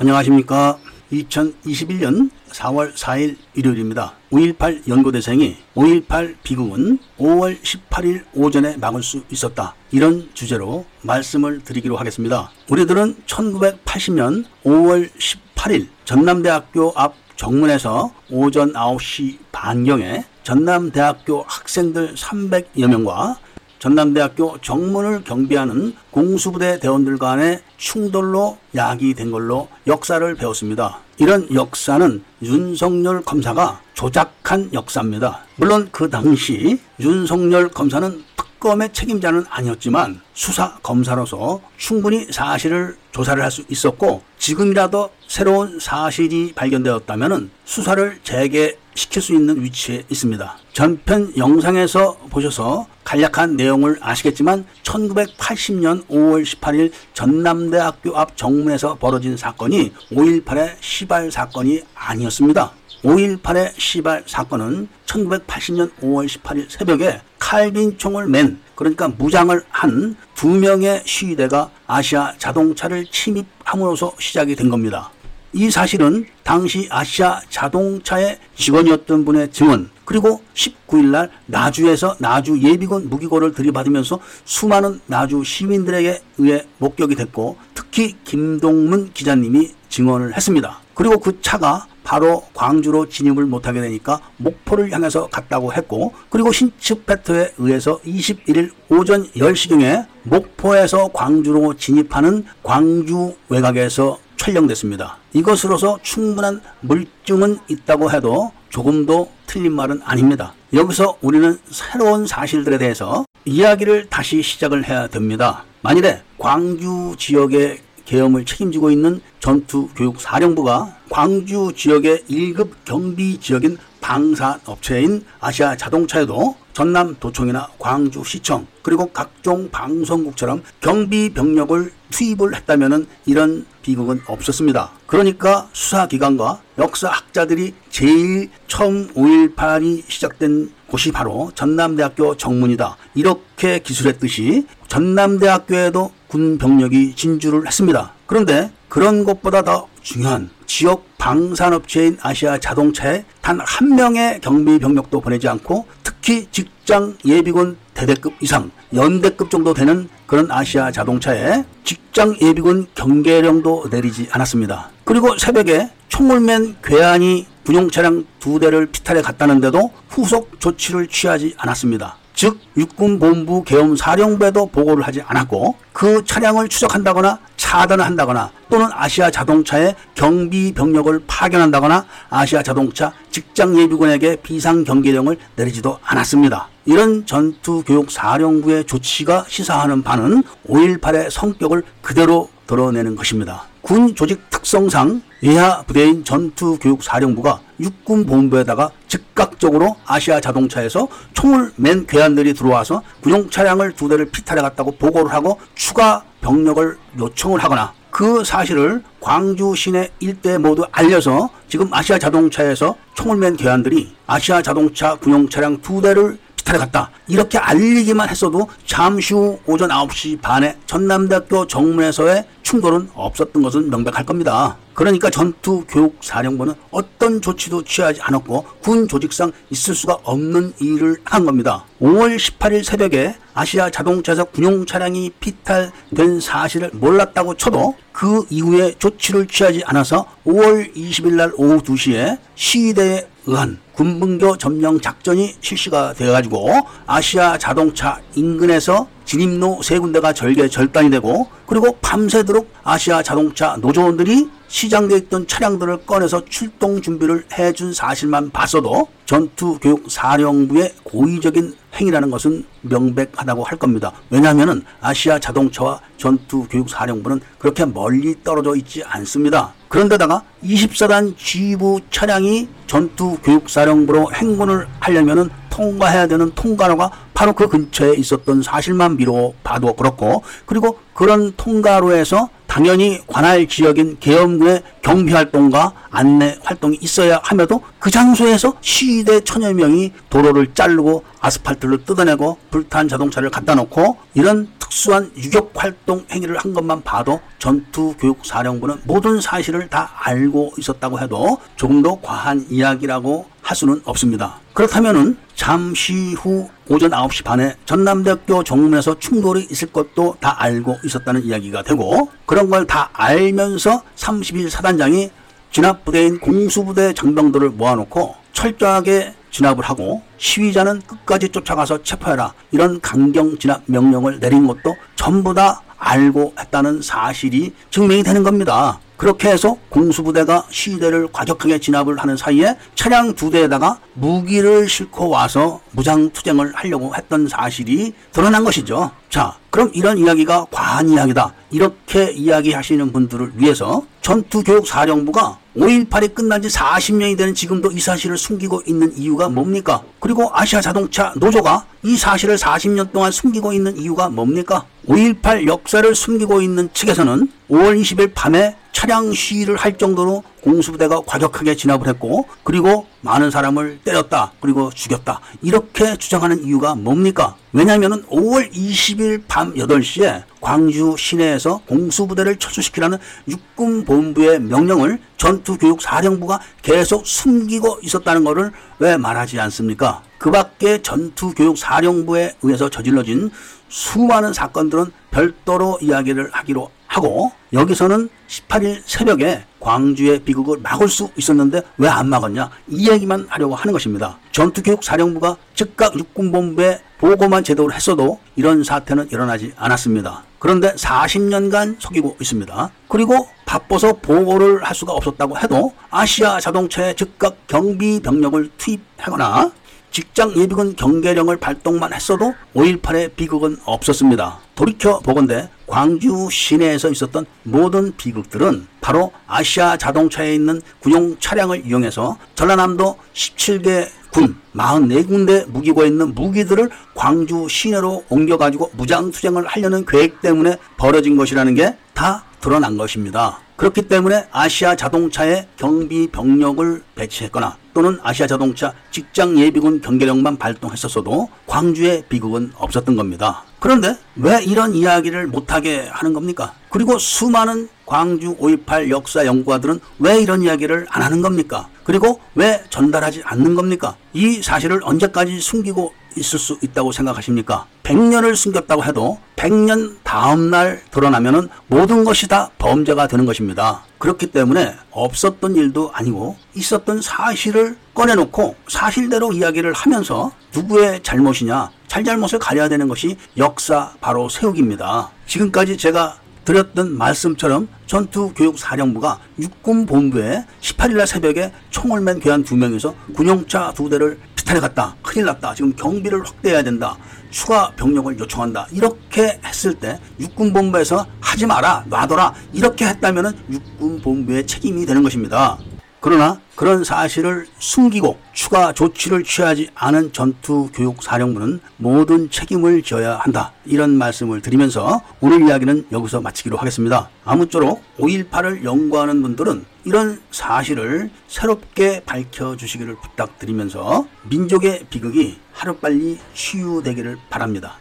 안녕하십니까. 2021년 4월 4일 일요일입니다. 5.18 연고대생이 5.18 비극은 5월 18일 오전에 막을 수 있었다. 이런 주제로 말씀을 드리기로 하겠습니다. 우리들은 1980년 5월 18일 전남대학교 앞 정문에서 오전 9시 반경에 전남대학교 학생들 300여 명과 전남대학교 정문을 경비하는 공수부대 대원들 간의 충돌로 야기된 걸로 역사를 배웠습니다. 이런 역사는 윤석열 검사가 조작한 역사입니다. 물론 그 당시 윤석열 검사는 특검의 책임자는 아니었지만 수사 검사로서 충분히 사실을 조사를 할 수 있었고 지금이라도 새로운 사실이 발견되었다면 수사를 재개시킬 수 있는 위치에 있습니다. 전편 영상에서 보셔서 간략한 내용을 아시겠지만 1980년 5월 18일 전남대학교 앞 정문에서 벌어진 사건이 5.18의 시발 사건이 아니었습니다. 5.18의 시발 사건은 1980년 5월 18일 새벽에 칼빈 총을 맨 그러니까 무장을 한 두 명의 시위대가 아시아 자동차를 침입함으로써 시작이 된 겁니다. 이 사실은 당시 아시아 자동차의 직원이었던 분의 증언 그리고 19일 날 나주에서 나주 예비군 무기고를 들이받으면서 수많은 나주 시민들에게 의해 목격이 됐고 특히 김동문 기자님이 증언을 했습니다. 그리고 그 차가 바로 광주로 진입을 못하게 되니까 목포를 향해서 갔다고 했고 그리고 신측배터에 의해서 21일 오전 10시경에 목포에서 광주로 진입하는 광주 외곽에서 촬영됐습니다. 이것으로서 충분한 물증은 있다고 해도 조금도 틀린 말은 아닙니다. 여기서 우리는 새로운 사실들에 대해서 이야기를 다시 시작을 해야 됩니다. 만일에 광주 지역의 계엄을 책임지고 있는 전투교육사령부가 광주 지역의 1급 경비 지역인 방산업체인 아시아 자동차에도 전남 도청이나 광주시청 그리고 각종 방송국처럼 경비 병력을 투입을 했다면 이런 비극은 없었습니다. 그러니까 수사기관과 역사학자들이 제일 처음 5.18이 시작된 곳이 바로 전남대학교 정문이다. 이렇게 기술했듯이 전남대학교에도 군 병력이 진주를 했습니다. 그런데 그런 것보다 더 중요한 지역 방산업체인 아시아 자동차에 단 한 명의 경비 병력도 보내지 않고 특히 직장 예비군 대대급 이상 연대급 정도 되는 그런 아시아 자동차에 직장 예비군 경계령도 내리지 않았습니다. 그리고 새벽에 총을 맨 괴한이 군용 차량 두 대를 피탈해 갔다는데도 후속 조치를 취하지 않았습니다. 즉 육군본부 계엄 사령부에도 보고를 하지 않았고 그 차량을 추적한다거나 차단을 한다거나 또는 아시아 자동차의 경비 병력을 파견한다거나 아시아 자동차 직장 예비군에게 비상 경계령을 내리지도 않았습니다. 이런 전투교육 사령부의 조치가 시사하는 바는 5.18의 성격을 그대로 드러내는 것입니다. 군 조직 특성상 예하 부대인 전투교육사령부가 육군 본부에다가 즉각적으로 아시아 자동차에서 총을 맨 괴한들이 들어와서 군용 차량을 두 대를 피탈해 갔다고 보고를 하고 추가 병력을 요청을 하거나 그 사실을 광주 시내 일대 모두 알려서 지금 아시아 자동차에서 총을 맨 괴한들이 아시아 자동차 군용 차량 두 대를 피탈해 갔다. 이렇게 알리기만 했어도 잠시 후 오전 9시 반에 전남대학교 정문에서의 충돌은 없었던 것은 명백할 겁니다. 그러니까 전투 교육 사령부는 어떤 조치도 취하지 않았고 군 조직상 있을 수가 없는 일을 한 겁니다. 5월 18일 새벽에 아시아 자동차에서 군용 차량이 피탈된 사실을 몰랐다고 쳐도 그 이후에 조치를 취하지 않아서 5월 20일 날 오후 2시에 시위대에 의한 군분교 점령 작전이 실시가 되어가지고 아시아 자동차 인근에서 진입로 세 군데가 절개 절단이 되고 그리고 밤새도록 아시아 자동차 노조원들이 시장되어 있던 차량들을 꺼내서 출동 준비를 해준 사실만 봤어도 전투교육사령부의 고의적인 행위라는 것은 명백하다고 할 겁니다. 왜냐하면 아시아 자동차와 전투교육사령부는 그렇게 멀리 떨어져 있지 않습니다. 그런데다가 24단 지휘부 차량이 전투교육사령부로 행군을 하려면 통과해야 되는 통과로가 바로 그 근처에 있었던 사실만 미로 봐도 그렇고 그리고 그런 통과로에서 당연히 관할 지역인 계엄군의 경비 활동과 안내 활동이 있어야 함에도 그 장소에서 시위대 천여 명이 도로를 자르고 아스팔트를 뜯어내고 불탄 자동차를 갖다 놓고 이런 특수한 유격 활동 행위를 한 것만 봐도 전투교육사령부는 모든 사실을 다 알고 있었다고 해도 조금 더 과한 이야기라고 할 수는 없습니다. 그렇다면은 잠시 후 오전 9시 반에 전남대학교 정문에서 충돌이 있을 것도 다 알고 있었다는 이야기가 되고 그런 걸 다 알면서 30일 사단장이 진압부대인 공수부대 장병들을 모아놓고 철저하게 진압을 하고 시위자는 끝까지 쫓아가서 체포해라 이런 강경 진압 명령을 내린 것도 전부 다 알고 했다는 사실이 증명이 되는 겁니다. 그렇게 해서 공수부대가 시위대를 과격하게 진압을 하는 사이에 차량 두 대에다가 무기를 싣고 와서 무장투쟁을 하려고 했던 사실이 드러난 것이죠. 자, 그럼 이런 이야기가 과한 이야기다. 이렇게 이야기하시는 분들을 위해서 전투교육사령부가 5.18이 끝난 지 40년이 되는 지금도 이 사실을 숨기고 있는 이유가 뭡니까? 그리고 아시아 자동차 노조가 이 사실을 40년 동안 숨기고 있는 이유가 뭡니까? 5.18 역사를 숨기고 있는 측에서는 5월 20일 밤에 차량 시위를 할 정도로 공수부대가 과격하게 진압을 했고 그리고 많은 사람을 때렸다 그리고 죽였다 이렇게 주장하는 이유가 뭡니까? 왜냐하면 5월 20일 밤 8시에 광주 시내에서 공수부대를 철수시키라는 육군본부의 명령을 전투교육사령부가 계속 숨기고 있었다는 것을 왜 말하지 않습니까? 그 밖에 전투교육사령부에 의해서 저질러진 수많은 사건들은 별도로 이야기를 하기로 하고 여기서는 18일 새벽에 광주의 비극을 막을 수 있었는데 왜 안 막았냐 이 얘기만 하려고 하는 것입니다. 전투교육사령부가 즉각 육군본부에 보고만 제대로 했어도 이런 사태는 일어나지 않았습니다. 그런데 40년간 속이고 있습니다. 그리고 바빠서 보고를 할 수가 없었다고 해도 아시아 자동차에 즉각 경비 병력을 투입하거나 직장 예비군 경계령을 발동만 했어도 5.18의 비극은 없었습니다. 돌이켜 보건대 광주 시내에서 있었던 모든 비극들은 바로 아시아 자동차에 있는 군용 차량을 이용해서 전라남도 17개 군 44군데 무기고 있는 무기들을 광주 시내로 옮겨가지고 무장투쟁을 하려는 계획 때문에 벌어진 것이라는 게 다 드러난 것입니다. 그렇기 때문에 아시아 자동차에 경비 병력을 배치했거나 또는 아시아 자동차 직장 예비군 경계령만 발동했었어도 광주의 비극은 없었던 겁니다. 그런데 왜 이런 이야기를 못하게 하는 겁니까? 그리고 수많은 광주 5.18 역사 연구가들은 왜 이런 이야기를 안 하는 겁니까? 그리고 왜 전달하지 않는 겁니까? 이 사실을 언제까지 숨기고 있을 수 있다고 생각하십니까? 100년을 숨겼다고 해도 100년 다음 날 드러나면은 모든 것이 다 범죄가 되는 것입니다. 그렇기 때문에 없었던 일도 아니고 있었던 사실을 꺼내놓고 사실대로 이야기를 하면서 누구의 잘못이냐 잘잘못을 가려야 되는 것이 역사 바로 세우기입니다. 지금까지 제가 드렸던 말씀처럼 전투교육사령부가 육군본부에 18일날 새벽에 총을 맨 괴한 두 명이서 군용차 두 대를 비탈해 갔다. 큰일 났다. 지금 경비를 확대해야 된다. 추가 병력을 요청한다. 이렇게 했을 때 육군본부에서 하지 마라. 놔둬라. 이렇게 했다면 육군본부의 책임이 되는 것입니다. 그러나 그런 사실을 숨기고 추가 조치를 취하지 않은 전투교육사령부는 모든 책임을 져야 한다. 이런 말씀을 드리면서 오늘 이야기는 여기서 마치기로 하겠습니다. 아무쪼록 5.18을 연구하는 분들은 이런 사실을 새롭게 밝혀주시기를 부탁드리면서 민족의 비극이 하루빨리 치유되기를 바랍니다.